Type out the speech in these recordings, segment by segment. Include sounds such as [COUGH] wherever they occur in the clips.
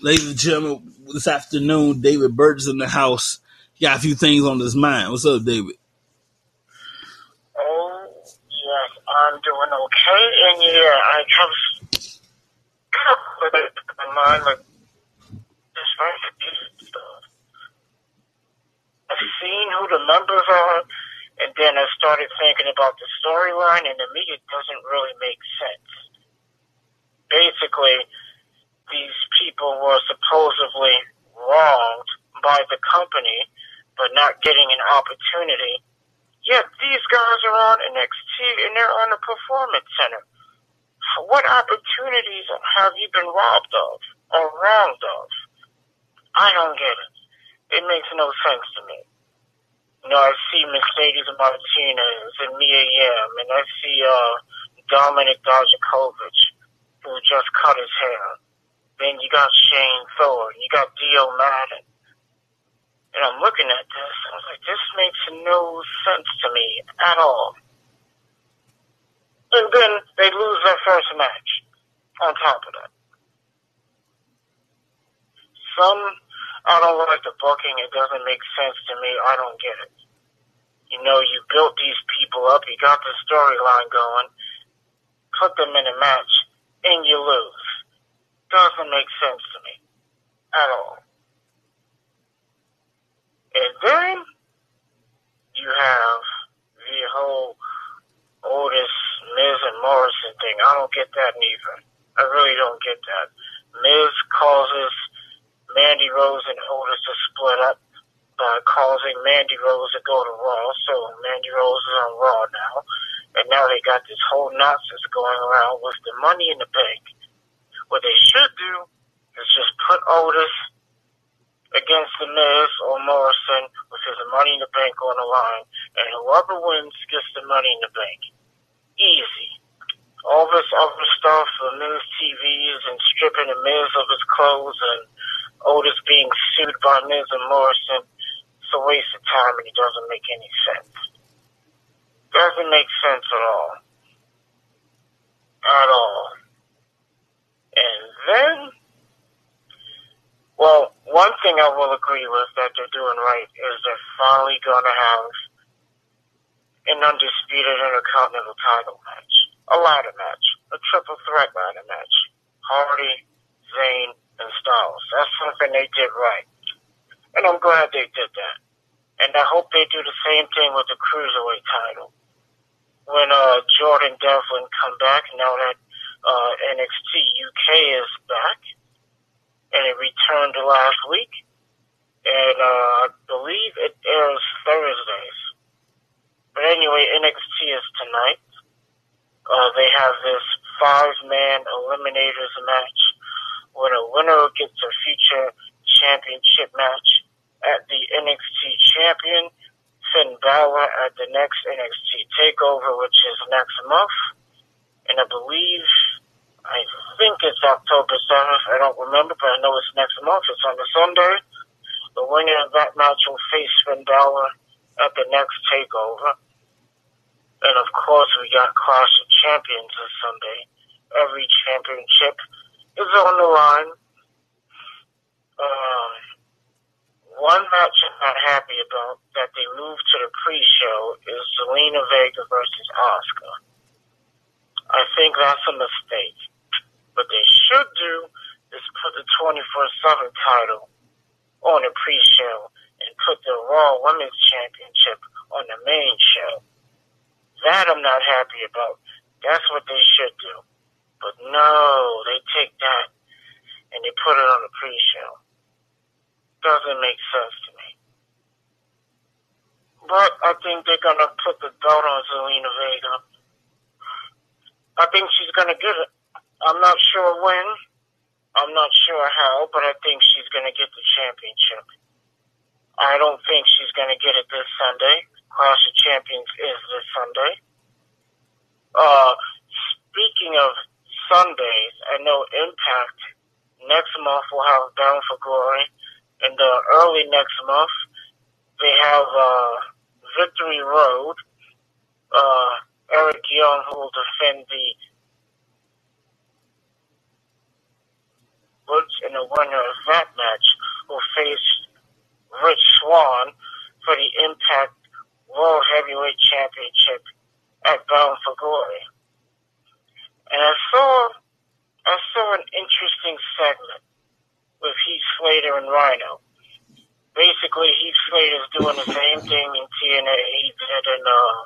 Ladies and gentlemen, this afternoon, David is in the house. He got a few things on his mind. What's up, David? Oh, yes, I'm doing okay. And yeah, I have [COUGHS] in mind like. I've seen who the numbers are, and then I started thinking about the storyline, and to me, it doesn't really make sense. Basically, these people were supposedly wronged by the company, but not getting an opportunity. Yet these guys are on NXT and they're on a performance center. What opportunities have you been robbed of or wronged of? I don't get it. It makes no sense to me. You know, I see Mercedes Martinez and Mia Yim, and I see uh, Dominik Dijakovic, who just cut his hair. Then you got Shane Thorne. You got Dio Maddin. And I'm looking at this, I was like, this makes no sense to me at all. And then they lose their first match on top of that. Some, I don't like the booking. It doesn't make sense to me. I don't get it. You know, you built these people up. You got the storyline going. Put them in a match, and you lose doesn't make sense to me at all. And then you have the whole Otis, Miz, and Morrison thing. I don't get that neither. I really don't get that. Miz causes Mandy Rose and Otis to split up by causing Mandy Rose to go to Raw. So Mandy Rose is on Raw now. And now they got this whole nonsense going around with the money in the bank what they should do is just put Otis against the Miz or Morrison with his money in the bank on the line, and whoever wins gets the money in the bank. Easy. All this other stuff, the Miz TVs and stripping the Miz of his clothes and Otis being sued by Miz and Morrison, it's a waste of time and it doesn't make any sense. Doesn't make sense at all. At all. And then, well, one thing I will agree with that they're doing right is they're finally going to have an undisputed intercontinental title match, a ladder match, a triple threat ladder match. Hardy, Zayn, and Styles. That's something they did right. And I'm glad they did that. And I hope they do the same thing with the Cruiserweight title. When uh, Jordan Devlin come back, now that uh, NXT UK is back, and it returned last week, and uh, I believe it airs Thursdays. But anyway, NXT is tonight. Uh, they have this five-man eliminators match, where the winner gets a future championship match at the NXT champion Finn Balor at the next NXT Takeover, which is next month and I believe, I think it's October 7th. I don't remember, but I know it's next month. It's on a Sunday. The winner of that match will face Balor at the next takeover. And of course, we got Clash of Champions this Sunday. Every championship is on the line. Um, one match I'm not happy about that they moved to the pre-show is Zelina Vega versus Asuka. I think that's a mistake. What they should do is put the 24-7 title on a pre-show and put the Raw Women's Championship on the main show. That I'm not happy about. That's what they should do. But no, they take that and they put it on the pre-show. Doesn't make sense to me. But I think they're gonna put the belt on Zelina Vega I think she's going to get it. I'm not sure when. I'm not sure how, but I think she's going to get the championship. I don't think she's going to get it this Sunday. Clash of Champions is this Sunday. Uh, speaking of Sundays, I know Impact next month will have Bound for Glory. In the early next month, they have uh, Victory Road. Uh, Eric Young, who will defend the Woods in the winner of that match will face Rich Swann for the Impact World Heavyweight Championship at Bound for Glory. And I saw, I saw an interesting segment with Heath Slater and Rhino. Basically, Heath Slater's doing the same thing in TNA he did in uh,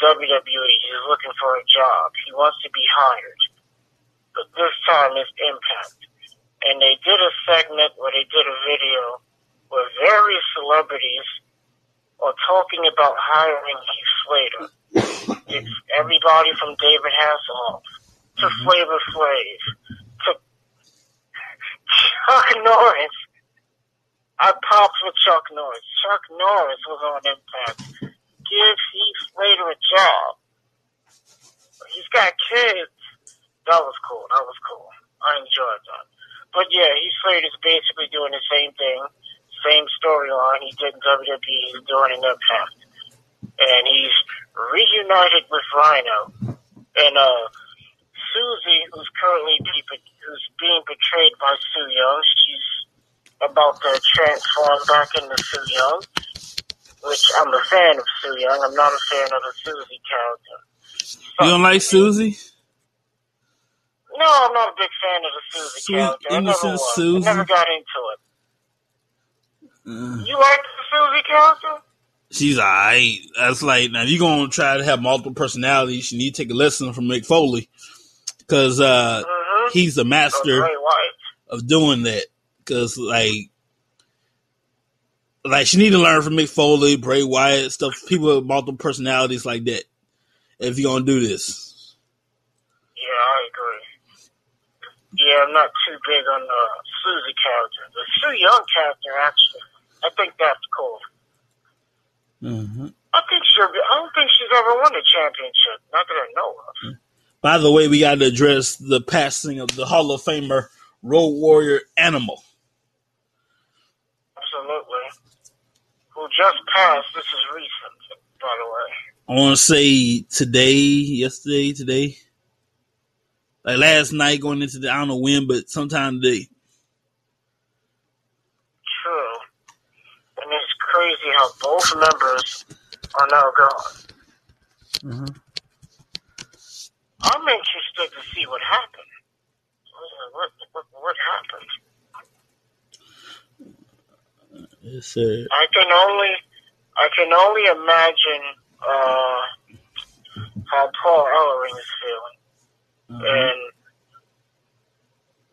WWE. He's looking for a job. He wants to be hired. But this time it's Impact. And they did a segment where they did a video where various celebrities are talking about hiring Heath Slater. It's everybody from David Hasselhoff to mm-hmm. Flavor Flav to Chuck Norris. I popped with Chuck Norris. Chuck Norris was on Impact. Give Heath Slater a job. He's got kids. That was cool. That was cool. I enjoyed that. But yeah, Heath Slater's basically doing the same thing, same storyline he did in WWE. He's doing in Impact, and he's reunited with Rhino. And uh, Susie, who's currently be, who's being portrayed by Su Yung, she's about to transform back into Su Yung, which I'm a fan of Su Yung. I'm not a fan of the Susie character. You don't like Susie? No, I'm not a big fan of the Susie Sweet, character. I never was. Susie. I never got into it. Uh, You like the Susie character? she's alright. That's like now you're gonna try to have multiple personalities, you need to take a lesson from Mick Foley because uh, Mm-hmm. he's the master of doing that. Because like, like she need to learn from Mick Foley, Bray Wyatt, stuff. People with multiple personalities like that. If you're gonna do this, Yeah, I agree. Yeah, I'm not too big on the Susie character. The Su Yung character, actually, I think that's cool. Mhm. I think she'll be, I don't think she's ever won a championship. Not that I know of. By the way, we got to address the passing of the Hall of Famer Road Warrior Animal. Absolutely. Who just passed. This is recent, by the way. I want to say today, yesterday, today, like last night, going into the I don't know when, but sometime today. True. And it's crazy how both members are now gone. Uh-huh. I'm interested to see what happened. What, what, what happened? Yes. I can only, I can only imagine uh, how Paul Ellering is feeling, Uh-huh. and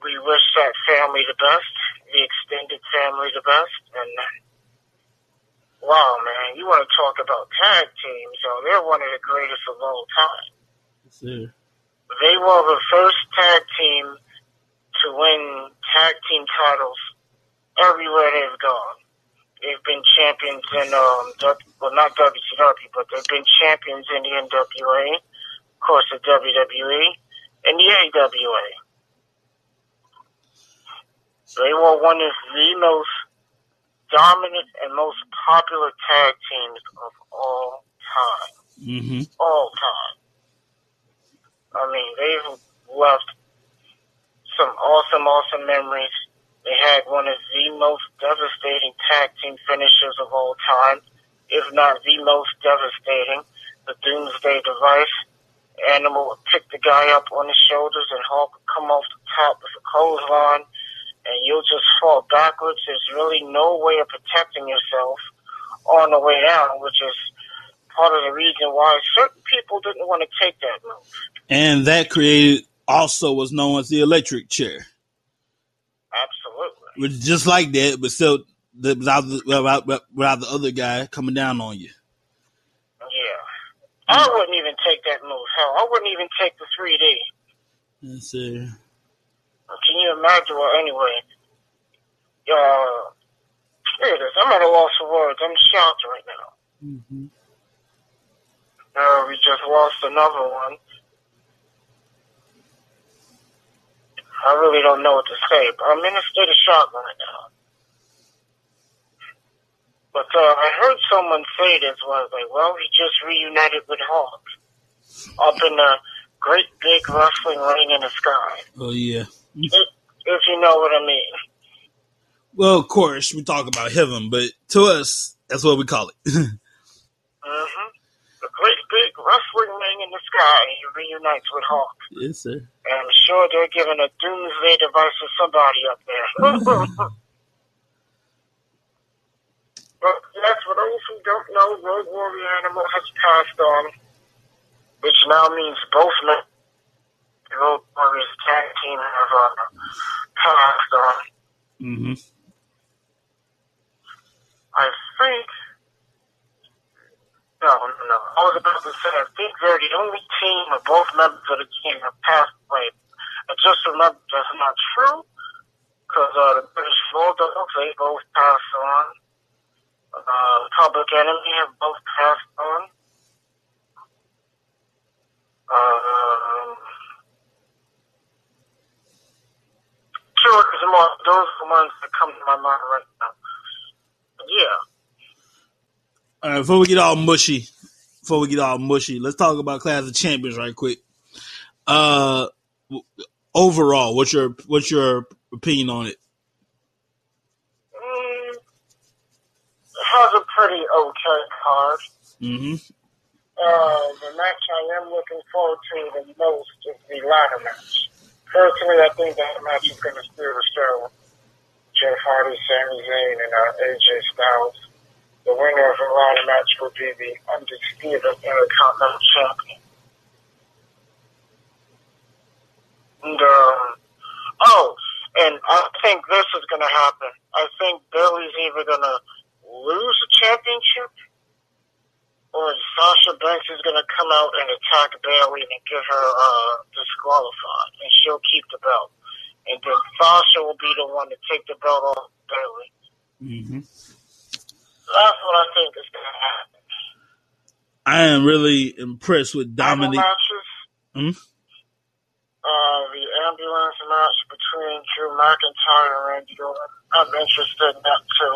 we wish that family the best, the extended family the best, and wow, man, you want to talk about tag teams? So they're one of the greatest of all time. Yes, sir. They were the first tag team to win tag team titles everywhere they've gone. They've been champions in, um, W- well, not WCW, but they've been champions in the NWA, of course, the WWE, and the AWA. They were one of the most dominant and most popular tag teams of all time Mm-hmm. all time. I mean, they've left some awesome, awesome memories. They had one of the most devastating tag team finishes of all time, if not the most devastating. The Doomsday Device. Animal would pick the guy up on his shoulders and Hawk would come off the top with a clothesline and you'll just fall backwards. There's really no way of protecting yourself on the way down, which is part of the reason why certain people didn't want to take that move. And that created also was known as the electric chair, Absolutely. just like that, but still the, without, the, without, without the other guy coming down on you. Yeah. I wouldn't even take that move. Hell, I wouldn't even take the 3D. Yes, sir. Can you imagine? Well, anyway, uh, here it is. I'm at a loss for words. I'm shocked right now. Mm-hmm. Uh, we just lost another one. I really don't know what to say, but I'm in a state of shock right now. But uh, I heard someone say this was like, well, he just reunited with Hawk up in the great big wrestling ring in the sky. Oh yeah. If, if you know what I mean. Well, of course, we talk about heaven, but to us, that's what we call it. [LAUGHS] mm-hmm. Great big wrestling ring in the sky. He reunites with Hawk. Yes, sir. And I'm sure they're giving a doomsday device to somebody up there. [LAUGHS] but yes, for those who don't know, Road Warrior Animal has passed on, which now means both men. The Road Warriors tag team have uh, passed on. Mm-hmm. I think. No, no. I was about to say, I think they're the only team of both members of the team have passed away. I just remember that's not true, because uh, the British Bulldogs, they both passed on. Uh, Public Enemy have both passed on. Um, sure, more. Those are the ones that come to my mind right now. Yeah. All right, before we get all mushy, before we get all mushy, let's talk about Clash of Champions right quick. Uh, overall, what's your what's your opinion on it? Mm, it has a pretty okay card. Mm-hmm. Uh, the match I am looking forward to the most is the ladder match. Personally, I think that match is going to steal the show. Jeff Hardy, Sami Zayn, and uh, AJ Styles. The winner of the ladder match will be the undisputed Intercontinental Champion. And, um, oh, and I think this is going to happen. I think Bayley's either going to lose the championship or Sasha Banks is going to come out and attack Bayley and get her uh, disqualified, and she'll keep the belt. And then Sasha will be the one to take the belt off Bayley. Mm-hmm. That's what I think is going to happen. I am really impressed with Dominic. Hmm? Uh, the ambulance match between Drew McIntyre and Randy Orton. I'm interested in that too.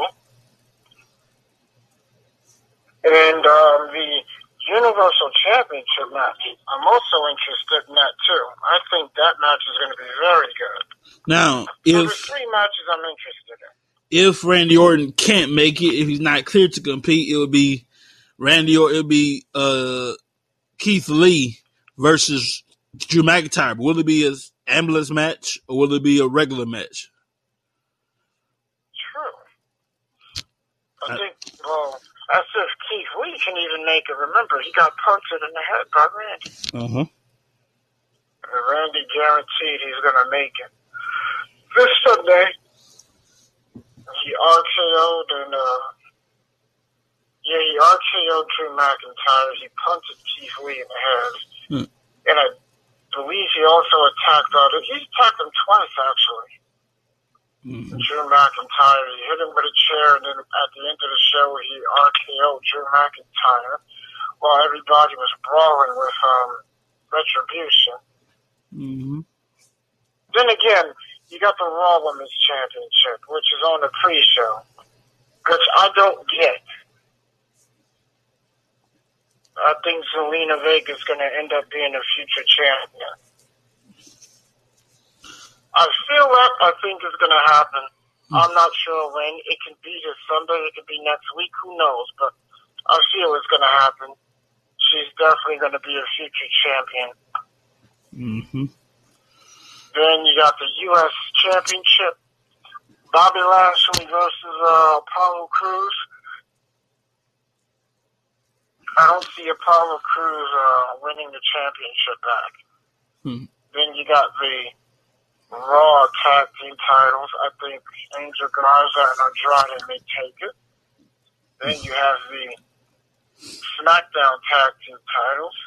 And um, the Universal Championship match, I'm also interested in that too. I think that match is going to be very good. Now, So if there's three matches I'm interested in. If Randy Orton can't make it, if he's not clear to compete, it would be Randy or it would be uh, Keith Lee versus Drew McIntyre. But will it be an ambulance match or will it be a regular match? True. I I- think, well, as if Keith Lee can even make it. Remember, he got punched in the head by Randy. Uh huh. Randy guaranteed he's going to make it. This Sunday, he RKO'd and, uh, yeah, he RKO'd Drew McIntyre. He punted Keith Lee in the head. Hmm. And I believe he also attacked, uh, he attacked him twice, actually. Mm-hmm. Drew McIntyre. He hit him with a chair, and then at the end of the show, he RKO'd Drew McIntyre while everybody was brawling with um, Retribution. Mm-hmm. Then again, you got the Raw Women's Championship, which is on the pre-show, which I don't get. I think Zelina Vega is going to end up being a future champion. I feel that I think is going to happen. I'm not sure when. It could be this Sunday. It could be next week. Who knows? But I feel it's going to happen. She's definitely going to be a future champion. Mm-hmm. Then you got the U.S. Championship. Bobby Lashley versus uh, Apollo Crews. I don't see Apollo Crews uh, winning the championship back. Hmm. Then you got the Raw Tag Team titles. I think Angel Garza and Andrade may take it. Then you have the SmackDown Tag Team titles.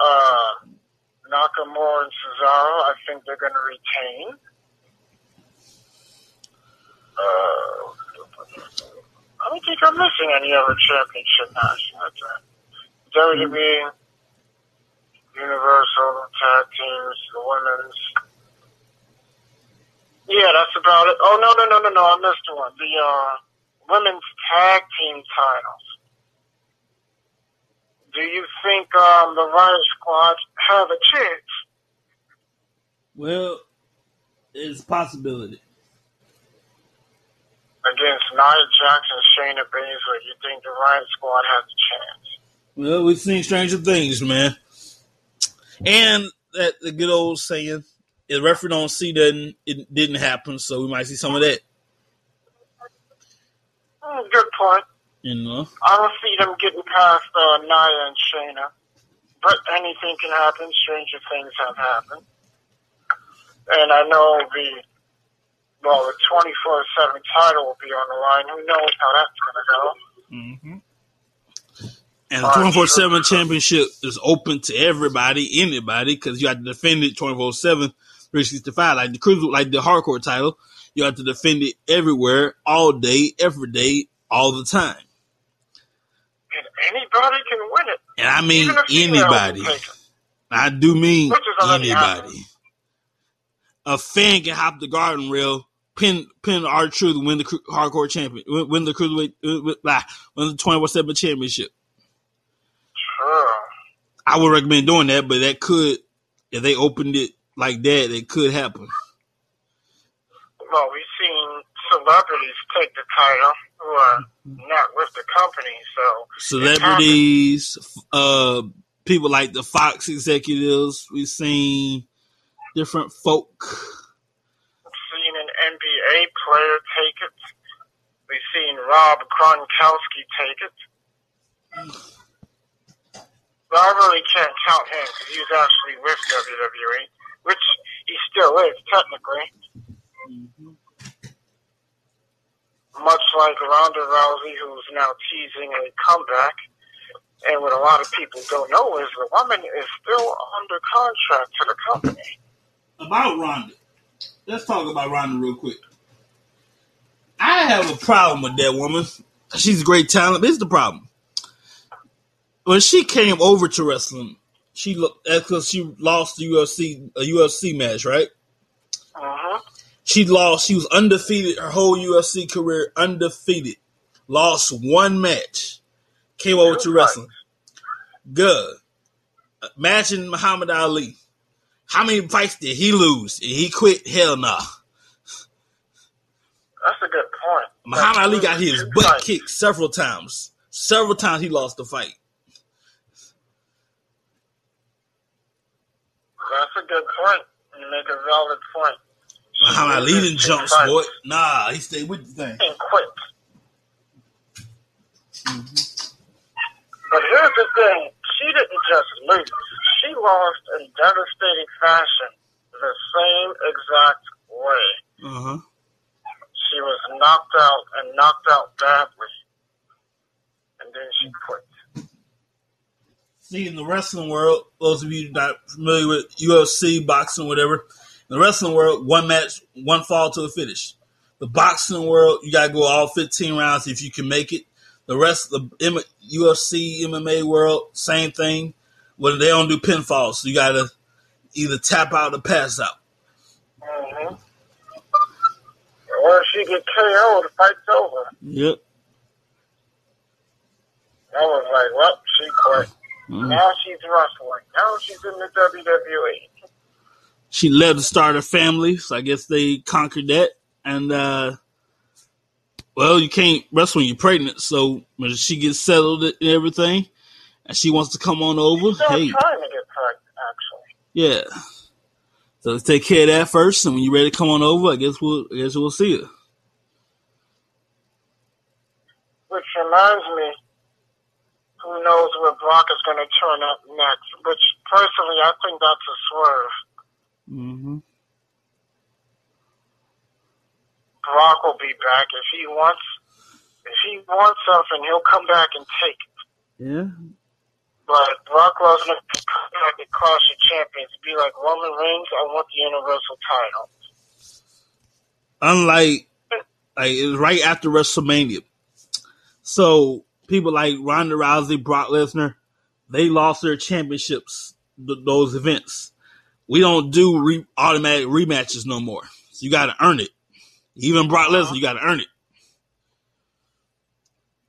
Uh, Nakamura and Cesaro, I think they're going to retain. Uh, I don't think I'm missing any other championship match. That's it. WWE, Universal Tag Teams, the women's. Yeah, that's about it. Oh no, no, no, no, no! I missed one. The uh, women's tag team titles. Do you think um, the Riot Squad have a chance? Well, it's a possibility. Against Nia Jackson, Shayna Baszler, you think the Riot Squad has a chance? Well, we've seen stranger things, man. And that the good old saying, if referee don't see that it didn't happen, so we might see some of that. Mm, good point. You know, I don't see them getting past uh, Nia and Shayna, but anything can happen. Stranger things have happened, and I know the well, the twenty four seven title will be on the line. Who knows how that's going to go? mm-hmm. and the twenty four seven championship is open to everybody, anybody, because you have to defend it twenty four seven, three sixty five, like the cruiser, like the hardcore title. You have to defend it everywhere, all day, every day, all the time. Anybody can win it. And I mean Even a female anybody. can take it. I do mean Which is already anybody. happening. A fan can hop the garden rail, pin pin R-Truth, win the hardcore champion, win, the cruiserweight, uh, win the twenty four seven championship. Sure. I would recommend doing that, but that could, if they opened it like that, it could happen. Well, we've seen celebrities take the title who are not with the company, so Celebrities, uh, people like the Fox executives, we've seen different folk. We've seen an NBA player take it. We've seen Rob Gronkowski take it. But I really can't count him because he was actually with WWE, which he still is technically. Much like Ronda Rousey, who's now teasing a comeback. And what a lot of people don't know is the woman is still under contract to the company. About Ronda, let's talk about Ronda real quick. I have a problem with that woman. She's a great talent. But here's the problem. When she came over to wrestling, she looked because she lost the UFC a UFC match, right? She lost. She was undefeated her whole UFC career, undefeated. Lost one match. Came over to wrestling. Good. Matching Muhammad Ali. How many fights did he lose? And he quit? Hell nah. That's a good point. Muhammad Ali got his butt fights. kicked several times. Several times he lost the fight. That's a good point. You make a valid point. Muhammad Ali Two didn't jump, fights boy. Nah, he stayed with the thing. And quit. But here's the thing. She didn't just lose. She lost in devastating fashion the same exact way. Uh huh. She was knocked out and knocked out badly. And then she quit. See, in the wrestling world, those of you not familiar with UFC, boxing, whatever, in the wrestling world, one match, one fall to the finish. The boxing world, you gotta go all 15 rounds if you can make it. The rest of the M- UFC, MMA world, same thing. Well, they don't do pinfalls, so you gotta either tap out or pass out. hmm Or if she get KO, the fight's over. Yep. I was like, well, she quit. Mhm. Now she's wrestling. Now she's in the. WWE. She led to start a family, so I guess they conquered that. And uh well, you can't wrestle when you're pregnant, so when she gets settled and everything, and she wants to come on over, hey, trying to get pregnant, actually. yeah. So let's take care of that first, and when you're ready to come on over, I guess we'll I guess we'll see her. Which reminds me, who knows where Brock is going to turn up next. Which, personally, I think that's a swerve. Mm-hmm. Brock will be back if he wants. If he wants something, he'll come back and take it. Yeah. But Brock Lesnar can come back and cross the champions. Be like Roman Reigns, I want the Universal title. Unlike like it was right after WrestleMania, so people like Ronda Rousey, Brock Lesnar, they lost their championships th- those events. We don't do re- automatic rematches no more. So you got to earn it. Even Brock Lesnar, you got to earn it.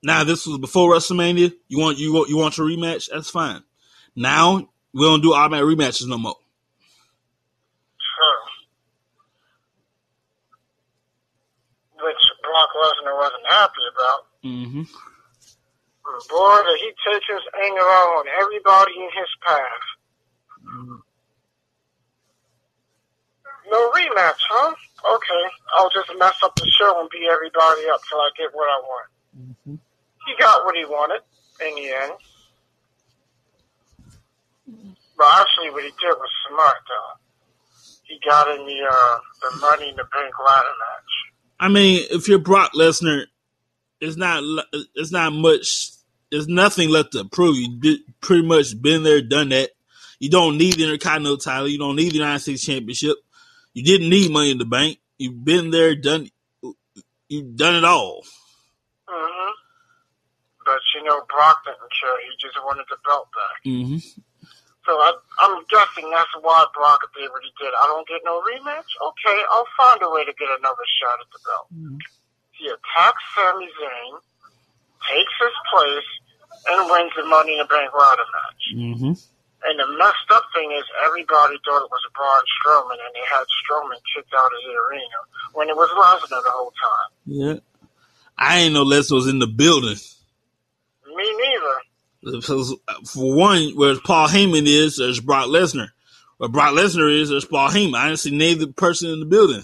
Now this was before WrestleMania. You want you want you want your rematch? That's fine. Now we don't do automatic rematches no more. Which Brock Lesnar wasn't happy about. Mm-hmm. Boy, did he take his anger out on everybody in his path. No rematch, huh? Okay, I'll just mess up the show and beat everybody up till I get what I want. Mm-hmm. He got what he wanted in the end. But actually, what he did was smart, though. He got in the uh, the Money in the Bank ladder match. I mean, if you're Brock Lesnar, it's not it's not much. There's nothing left to prove. You did pretty much been there, done that. You don't need the Intercontinental title. You don't need the United States Championship. You didn't need Money in the Bank. You've been there, done. You've done it all. hmm But you know, Brock didn't care. He just wanted the belt back. Mm-hmm. So I, I'm guessing that's why Brock did what he did. I don't get no rematch. Okay, I'll find a way to get another shot at the belt. Mhm. He attacks Sami Zayn, takes his place, and wins the Money in the Bank ladder match. Mm-hmm. And the messed up thing is everybody thought it was Braun Strowman, and they had Strowman kicked out of the arena when it was Lesnar the whole time. Yeah. I ain't know Lesnar was in the building. Me neither. Because uh, for one, where Paul Heyman is, there's Brock Lesnar. Where Brock Lesnar is, there's Paul Heyman. I didn't see neither person in the building.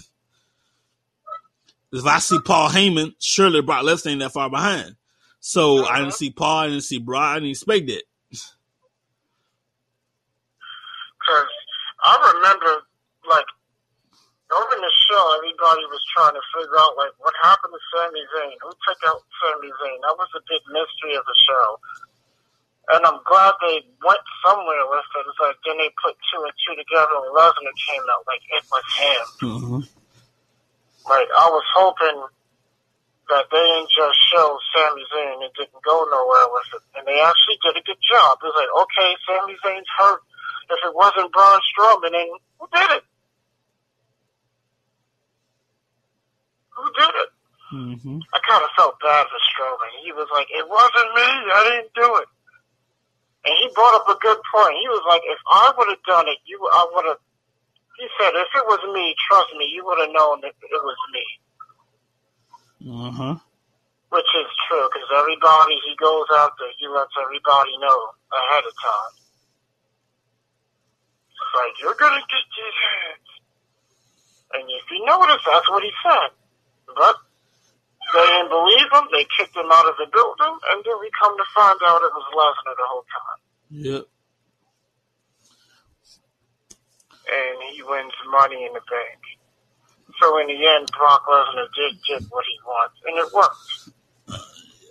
If I see Paul Heyman, surely Brock Lesnar ain't that far behind. So I didn't uh-huh. see Paul, I didn't see Brock, I didn't expect that. Because I remember, like, during the show, everybody was trying to figure out, like, what happened to Sami Zayn? Who took out Sami Zayn? That was a big mystery of the show. And I'm glad they went somewhere with it. It's like, then they put two and two together and Lesnar came out like it was him. Uh-huh. Like, I was hoping that they didn't just show Sami Zayn and didn't go nowhere with it. And they actually did a good job. It was like, okay, Sami Zayn's hurt. If it wasn't Braun Strowman, then who did it? Who did it? Mm-hmm. I kind of felt bad for Strowman. He was like, it wasn't me. I didn't do it. And he brought up a good point. He was like, if I would have done it, you, I would have. He said, if it was me, trust me, you would have known that it was me. Uh-huh. Which is true, because everybody he goes out there, he lets everybody know ahead of time. Like, you're gonna get these hands. And if you notice, that's what he said. But they didn't believe him, they kicked him out of the building, and then we come to find out it was Lesnar the whole time. Yep. And he wins money in the bank. So in the end, Brock Lesnar did get what he wants, and it worked.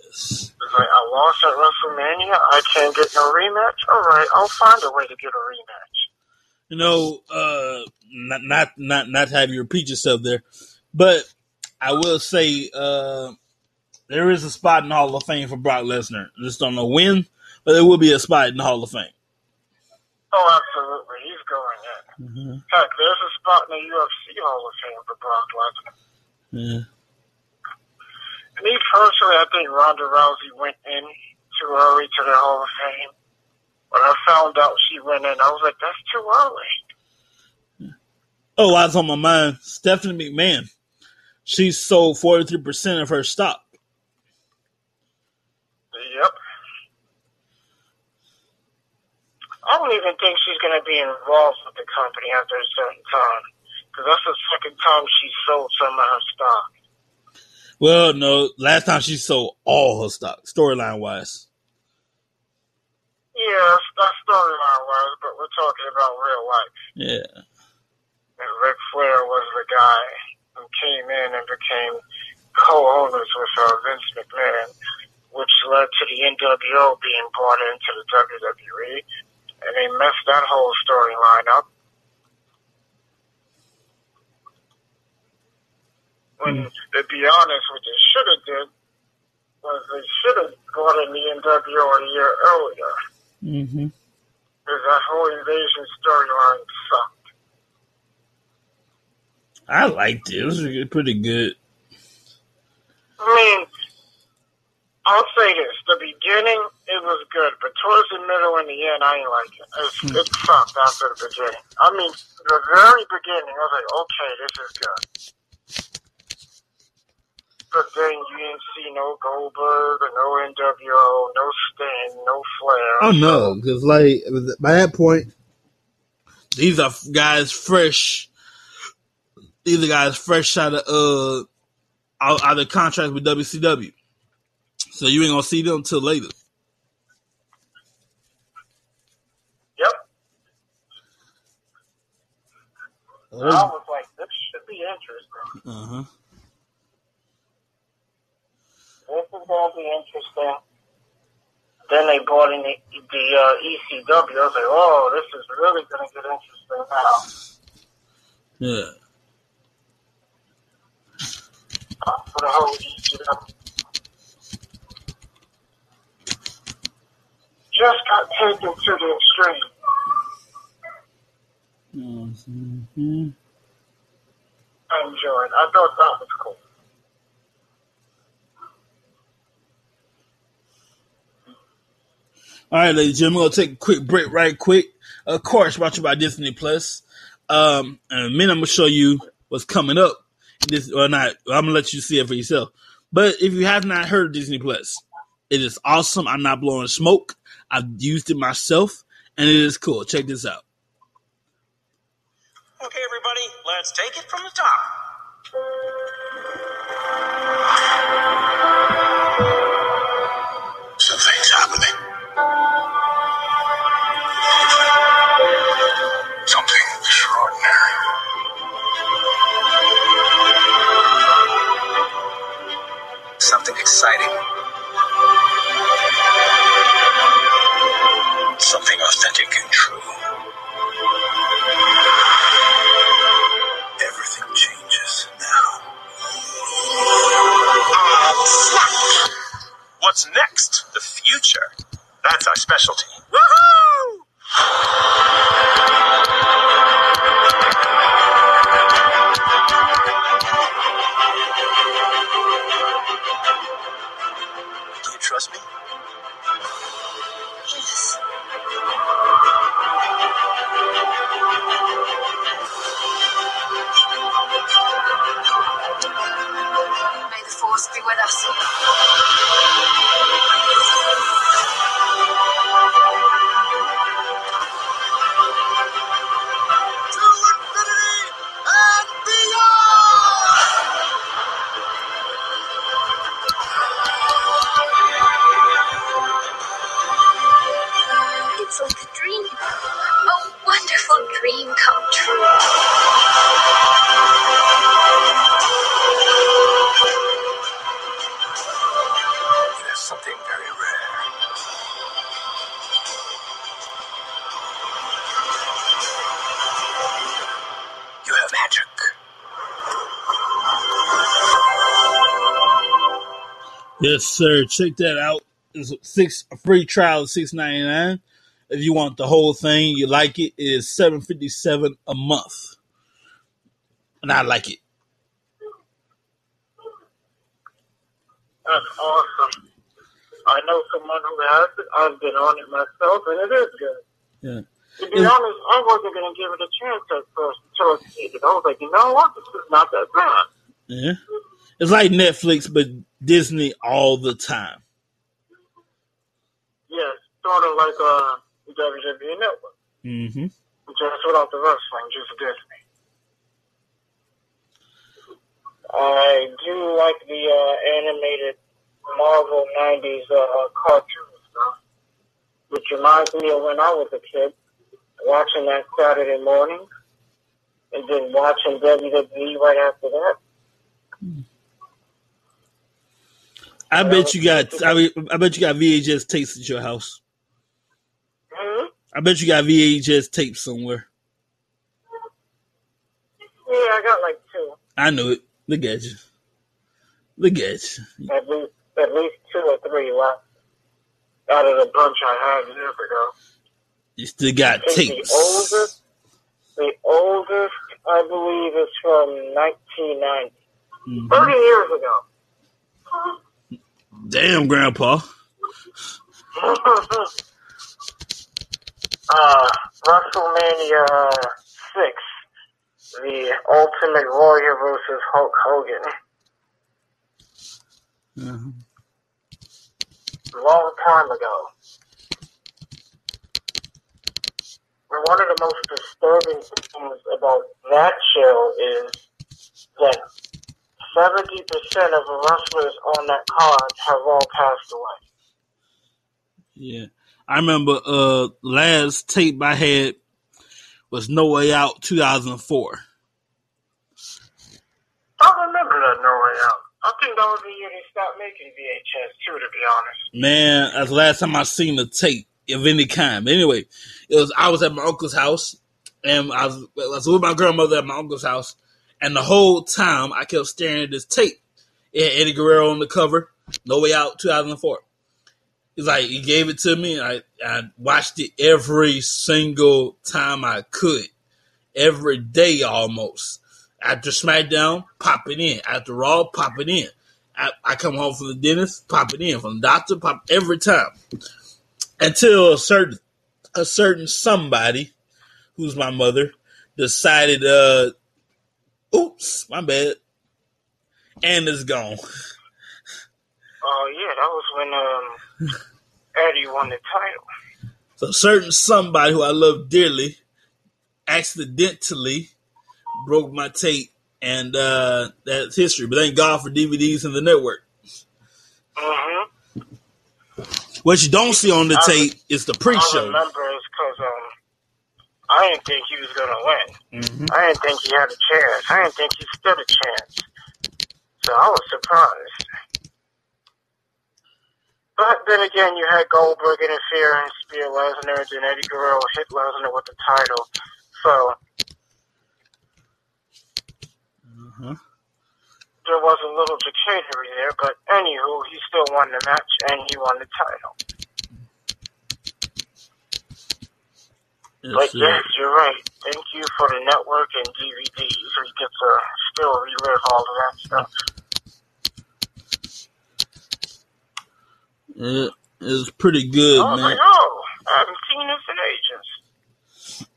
Yes. It's like, I lost at WrestleMania. I can't get no rematch. All right, I'll find a way to get a rematch. You know, uh, not not not not to have you repeat yourself there, but I will say uh, there is a spot in the Hall of Fame for Brock Lesnar. Just don't know when, but there will be a spot in the Hall of Fame. Oh, absolutely. He's going in. Mm-hmm. Heck, there's a spot in the UFC Hall of Fame for Brock Lesnar. Yeah. Me personally, I think Ronda Rousey went in too early to the Hall of Fame. When I found out she went in, I was like, that's too early. Oh, I was on my mind. Stephanie McMahon. She sold forty three percent of her stock. Yep. I don't even think she's going to be involved with the company after a certain time. Because that's the second time she sold some of her stock. Well, no, last time she sold all her stock, storyline wise. Yes, that's storyline wise, but we're talking about real life. Yeah. And Ric Flair was the guy who came in and became co-owners with uh, Vince McMahon, which led to the NWO being brought into the WWE, and they messed that whole storyline up. When, to be honest, what they should have did was they should have brought in the NWO a year earlier, Mm-hmm. because that whole invasion storyline sucked. I liked it. It was pretty good. I mean, I'll say this: the beginning it was good, but towards the middle and the end, I ain't like it. It's, it sucked after the beginning. I mean, the very beginning, I was like, okay, this is good. But then you didn't see no Goldberg or no NWO, no Sting, no Flair. Oh no, because like by that point, these are guys fresh. These are guys fresh out of uh out, out of contract with WCW, so you ain't gonna see them until later. Yep. I was like, this should be interesting. Uh huh. This is going to be interesting. Then they brought in the, the uh, ECW. I was like, oh, this is really going to get interesting now. Yeah. Uh, for the whole ECW. Just got taken to the extreme. Mm-hmm. I enjoyed. I thought that was cool. All right, ladies and gentlemen, we're gonna take a quick break, right quick. Of course, brought you by Disney Plus. Um, in a minute, I'm gonna show you what's coming up. This or not, I'm gonna let you see it for yourself. But if you have not heard of Disney Plus, it is awesome. I'm not blowing smoke. I've used it myself, and it is cool. Check this out. Okay, everybody, let's take it from the top. Exciting. Something authentic and true. Everything changes now. What's next? The future. That's our specialty. Woohoo! Yes, sir. Check that out. It's a six a free trial of six ninety nine. If you want the whole thing, you like it, it is seven fifty seven a month. And I like it. That's awesome. I know someone who has it. I've been on it myself, and it is good. Yeah. To be Is- honest, I wasn't going to give it a chance at first until I see it. I was like, you know what? This is not that bad. Yeah. It's like Netflix, but Disney all the time. Yes, sort of like uh, WWE Network. Mm-hmm. Just without the wrestling, just Disney. I do like the uh, animated Marvel 90s uh, cartoon stuff, which reminds me of when I was a kid, watching that Saturday morning, and then watching WWE right after that. I bet you got I, mean, I bet you got VHS tapes at your house. hmm I bet you got VHS tapes somewhere. Yeah, I got like two, I knew it. Look at you. Look at you. at least, at least two or three left out of the bunch I had years ago. You still got tapes. The oldest, the oldest, I believe, is from 1990. Mhm. 30 years ago. Damn, Grandpa. [LAUGHS] uh, WrestleMania 6, the Ultimate Warrior versus Hulk Hogan. Uh-huh. long time ago. And one of the most disturbing things about that show is that 70% of the wrestlers on that card have all passed away. Yeah. I remember uh last tape I had was No Way Out 2004. I remember that No Way Out. I think that was the year they stopped making VHS too, to be honest. Man, that's the last time I seen a tape of any kind. But anyway, it was I was at my uncle's house and I was, I was with my grandmother at my uncle's house and the whole time I kept staring at this tape. It had Eddie Guerrero on the cover, No Way Out 2004. He's like, he gave it to me. I, I watched it every single time I could, every day almost. After SmackDown, pop it in. After Raw, pop it in. I, I come home from the dentist, pop it in. From the doctor, pop every time. Until a certain a certain somebody, who's my mother, decided, uh, oops, my bad, and it's gone. Oh yeah, that was when um, Eddie won the title. So certain somebody who I love dearly accidentally broke my tape, and uh, that's history. But thank God for DVDs and the network. hmm What you don't see on the I- tape is the pre-show. remember it's because um, I didn't think he was gonna win. Mhm. I didn't think he had a chance. I didn't think he stood a chance. So I was surprised. But then again, you had Goldberg interfering, spear Lesnar, and Eddie Guerrero hit Lesnar with the title. So Uh-huh. there was a little chicanery there, but anywho, he still won the match and he won the title. But Yes, yes, you're right. Thank you for the network and DVDs. We get to still relive all of that stuff. It's pretty good, was man. oh, I haven't seen this in ages.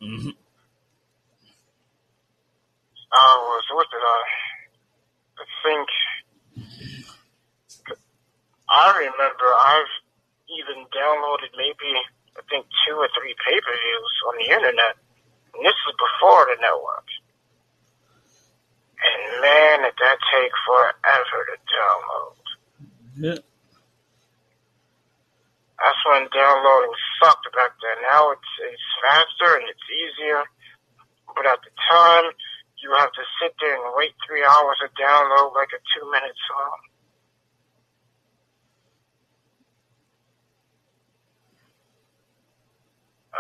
Mhm. I was, what did I, I think, I remember I've even downloaded maybe, think, two or three pay-per-views on the internet. And this is before the network. And man, did that take forever to download. Yeah. That's when downloading sucked back then. Now it's it's faster and it's easier. But at the time, you have to sit there and wait three hours to download like a two minute song.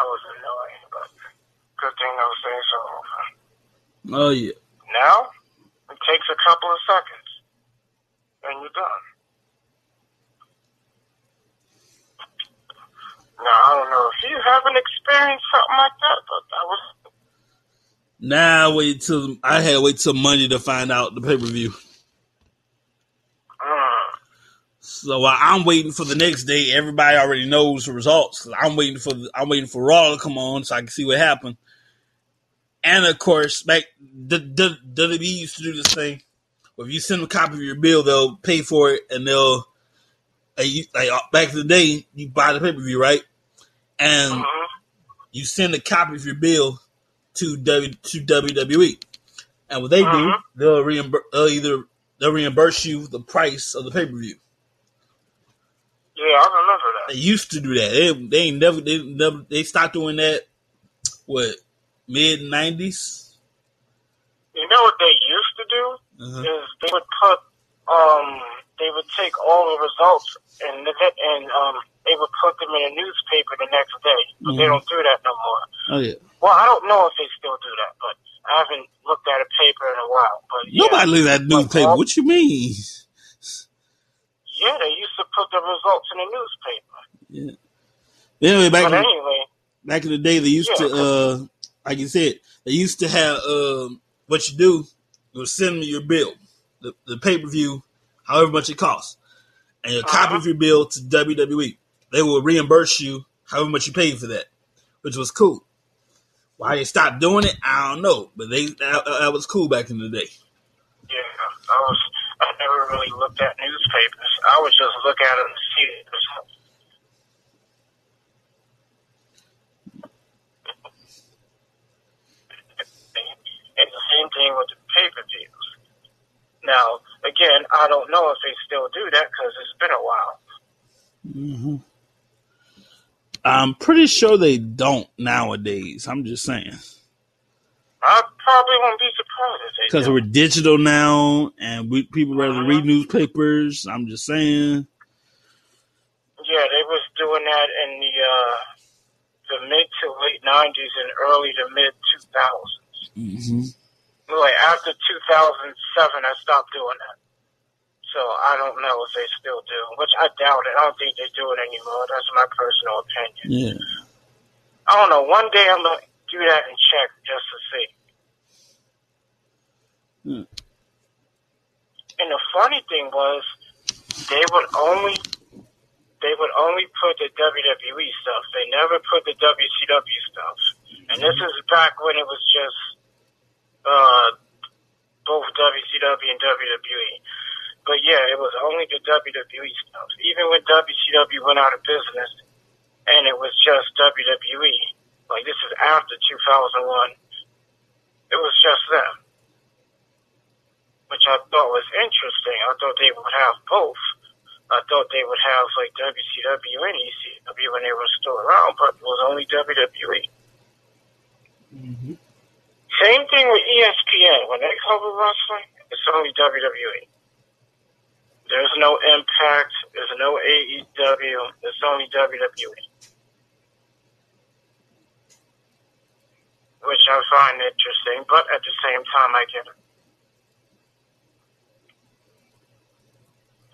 Was annoying, but good thing those days are over. Oh yeah. Now, it takes a couple of seconds, and you're done. Now, I don't know if you haven't experienced something like that, but that was Now I wait till I had to wait till Monday to find out the pay per view. mm, So I'm waiting for the next day, everybody already knows the results. I'm waiting for the, I'm waiting for Raw to come on so I can see what happened. And of course, back the, the WWE used to do this thing. Where if you send a copy of your bill, they'll pay for it, and they'll like, you, like uh, back in the day, you buy the pay per view, right? And mhm. you send a copy of your bill to W to WWE, and what they do, Mhm. they'll reimburse, they'll either they'll reimburse you the price of the pay per view. Yeah, I remember that. They used to do that. They, they ain't never they never they stopped doing that. What mid nineties? You know what they used to do Uh-huh. is they would put um they would take all the results and and um they would put them in a newspaper the next day. But they Mhm. don't do that no more. Oh yeah. Well, I don't know if they still do that, but I haven't looked at a paper in a while. But yeah, Nobody looks at newspaper. What you mean? Yeah, they used to put the results in the newspaper. Yeah. Anyway, back But in, anyway, back in the day, they used Yeah. to uh like you said, they used to have um what you do was send me your bill, the, the pay per view, however much it costs, and a copy Uh-huh. of your bill to WWE. They will reimburse you however much you paid for that, which was cool. Why they stopped doing it, I don't know, but they that, that was cool back in the day. yeah, I was I never really looked at newspapers. I would just look at them and see results. And the same thing with the pay per views. Now, again, I don't know if they still do that because it's been a while. hmm I'm pretty sure they don't nowadays. I'm just saying I probably won't be surprised because we're digital now, and we people rather Uh-huh. read newspapers. I'm just saying. Yeah, they was doing that in the uh, the mid to late '90s and early to mid 2000s. hmm Like after 2007, I stopped doing that. So I don't know if they still do, which I doubt it. I don't think they do it anymore. That's my personal opinion. Yeah. I don't know. One day I'm gonna do that and check just to see. Hmm. And the funny thing was, they would only they would only put the WWE stuff. They never put the WCW stuff. And this is back when it was just uh, both WCW and WWE. But yeah, it was only the WWE stuff. Even when WCW went out of business, and it was just WWE. Like this is after 2001. It was just them, which I thought was interesting. I thought they would have both. I thought they would have like WCW and ECW when they were still around, but it was only WWE. hmm Same thing with ESPN. When they cover wrestling, it's only WWE. There's no Impact. There's no AEW. It's only WWE. Which I find interesting, but at the same time, I get it.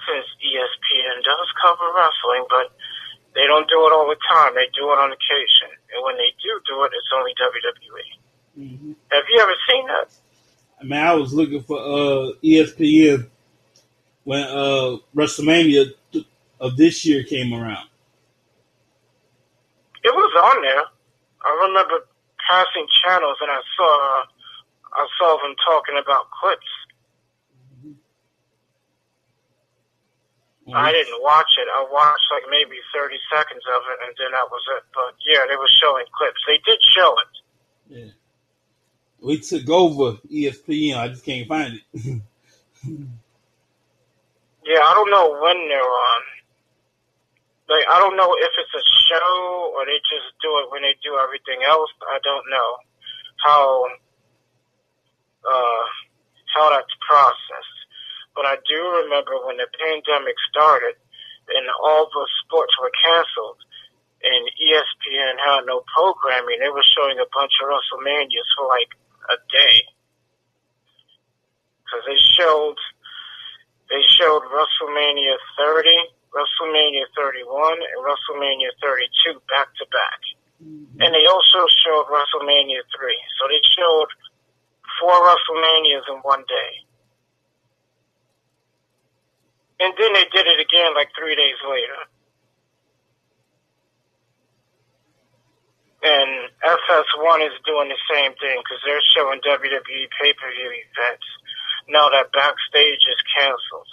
Since ESPN does cover wrestling, but they don't do it all the time. They do it on occasion. And when they do do it, it's only WWE. hmm Have you ever seen that? I mean, I was looking for uh, ESPN when uh, WrestleMania th- of this year came around. It was on there. I remember passing channels and I saw I saw them talking about clips. I mm-hmm. didn't watch it. I watched like maybe thirty seconds of it and then that was it. But yeah, they were showing clips. They did show it. Yeah. We took over ESPN. I just can't find it. [LAUGHS] Yeah, I don't know when they're on. Like I don't know if it's a show or they just do it when they do everything else. I don't know how uh, how that's processed. But I do remember when the pandemic started and all the sports were canceled and ESPN had no programming. They were showing a bunch of WrestleManias for like a day because they showed they showed WrestleMania 30, WrestleMania 31, and WrestleMania 32 back to back. And they also showed WrestleMania 3. So they showed four WrestleManias in one day. And then they did it again like three days later. And FS1 is doing the same thing because they're showing WWE pay-per-view events now that backstage is canceled.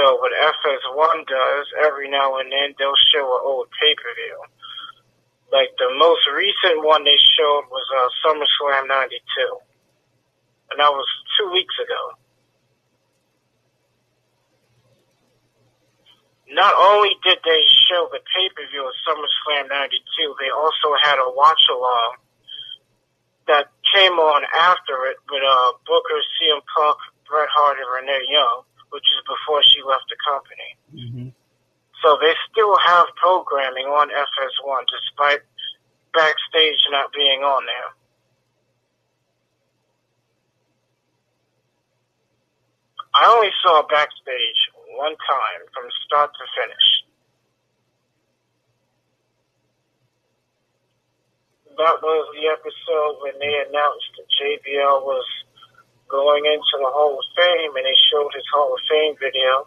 So what FS1 does, every now and then they'll show an old pay-per-view. Like the most recent one they showed was uh, SummerSlam 92. And that was two weeks ago. Not only did they show the pay-per-view of SummerSlam 92, they also had a watch-along that came on after it with uh, Booker, CM Punk, Bret Hart, and Renee Young, which is before she left the company. hmm So they still have programming on FS1 despite backstage not being on there. I only saw backstage one time from start to finish. That was the episode when they announced that JBL was going into the Hall of Fame and they showed his Hall of Fame video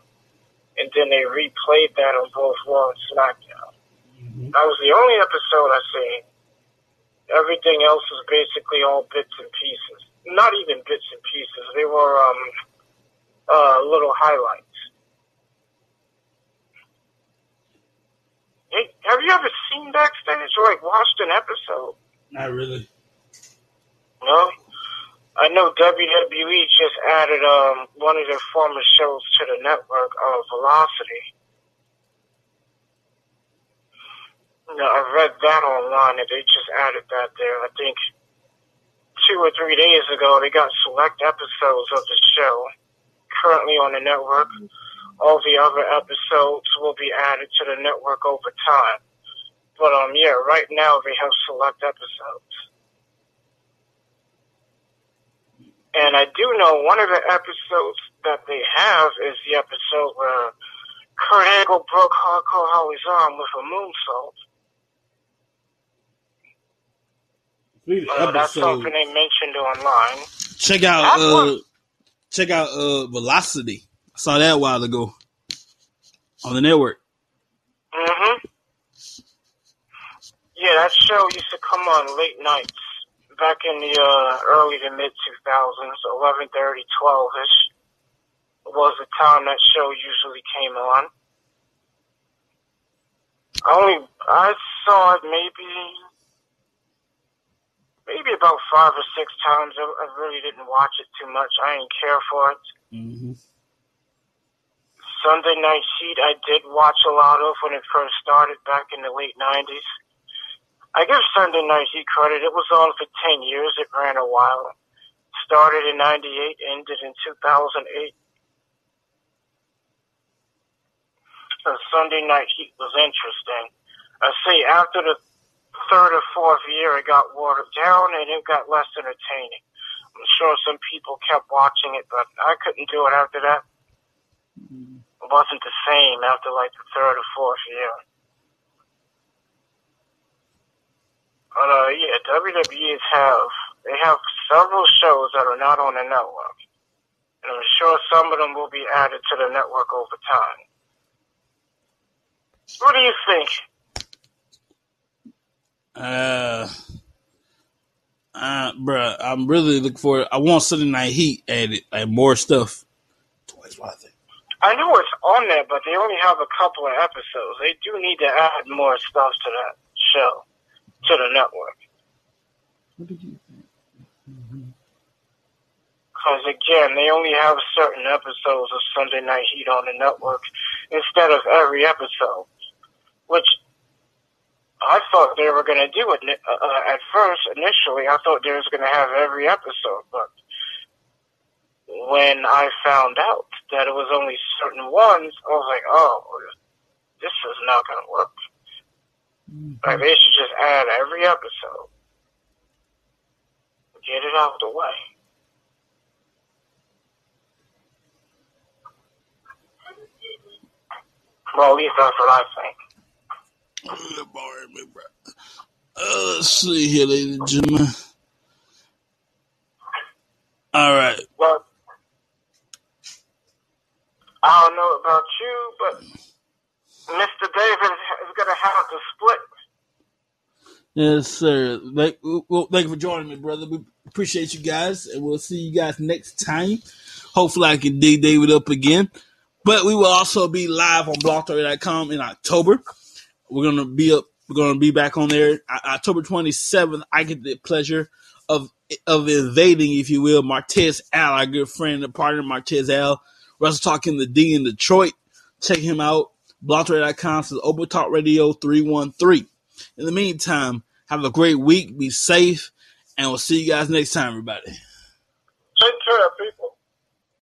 and then they replayed that on both Raw and SmackDown. hmm That was the only episode I seen. Everything else was basically all bits and pieces. Not even bits and pieces. They were um uh, little highlights. Hey, have you ever seen backstage or like watched an episode? Not really. No. I know WWE just added um, one of their former shows to the network, uh, Velocity. Know, I read that online, and they just added that there. I think two or three days ago, they got select episodes of the show currently on the network. All the other episodes will be added to the network over time. But um, yeah, right now they have select episodes. And I do know one of the episodes that they have is the episode where Kurt Angle broke Hardcore Holly's arm with a moonsault. Sweet Uh, that's something they mentioned online. Check out uh check out uh Velocity. I saw that a while ago on the network. hmm Yeah, that show used to come on late nights back in the uh, early to mid 2000s, 11:30, 12ish was the time that show usually came on. I only I saw it maybe maybe about five or six times. I, I really didn't watch it too much. I didn't care for it. Mm-hmm. Sunday Night Heat I did watch a lot of when it first started back in the late 90s. I give Sunday Night Heat credit. It was on for 10 years. It ran a while. Started in 98, ended in 2008. So Sunday Night Heat was interesting. I say after the third or fourth year, it got watered down and it got less entertaining. I'm sure some people kept watching it, but I couldn't do it after that mm-hmm. it wasn't the same after like the third or fourth year. But uh, yeah, WWE's have they have several shows that are not on the network, and I'm sure some of them will be added to the network over time. What do you think? Uh, uh, bruh, I'm really looking for. I want Sunday Night Heat added, like more stuff. Twice what I think. I know it's on there, but they only have a couple of episodes. They do need to add more stuff to that show, to the network. What did you think? Because again, they only have certain episodes of Sunday Night Heat on the network instead of every episode, which I thought they were going to do it uh, at first. Initially, I thought they was going to have every episode, but when I found out that it was only certain ones, I was like, oh, this is not going to work. Like they should just add every episode, get it out of the way. Well, at least that's what I think. Uh, boring me, bruh. Let's see here, ladies and gentlemen. All right. But I don't know about you, but Mr. David is going to have to split. Yes, sir. Like, well, thank you for joining me, brother. We appreciate you guys, and we'll see you guys next time. Hopefully, I can dig David up again. But we will also be live on blogstory.com in October. We're gonna be up. We're gonna be back on there October 27th. I get the pleasure of of invading, if you will, Martez Al, our good friend and partner, Martez Al. We're also talking the D in Detroit. Check him out. BlogTalkRadio.com says Open Talk Radio 313. In the meantime, have a great week. Be safe. And we'll see you guys next time, everybody. Take care, people.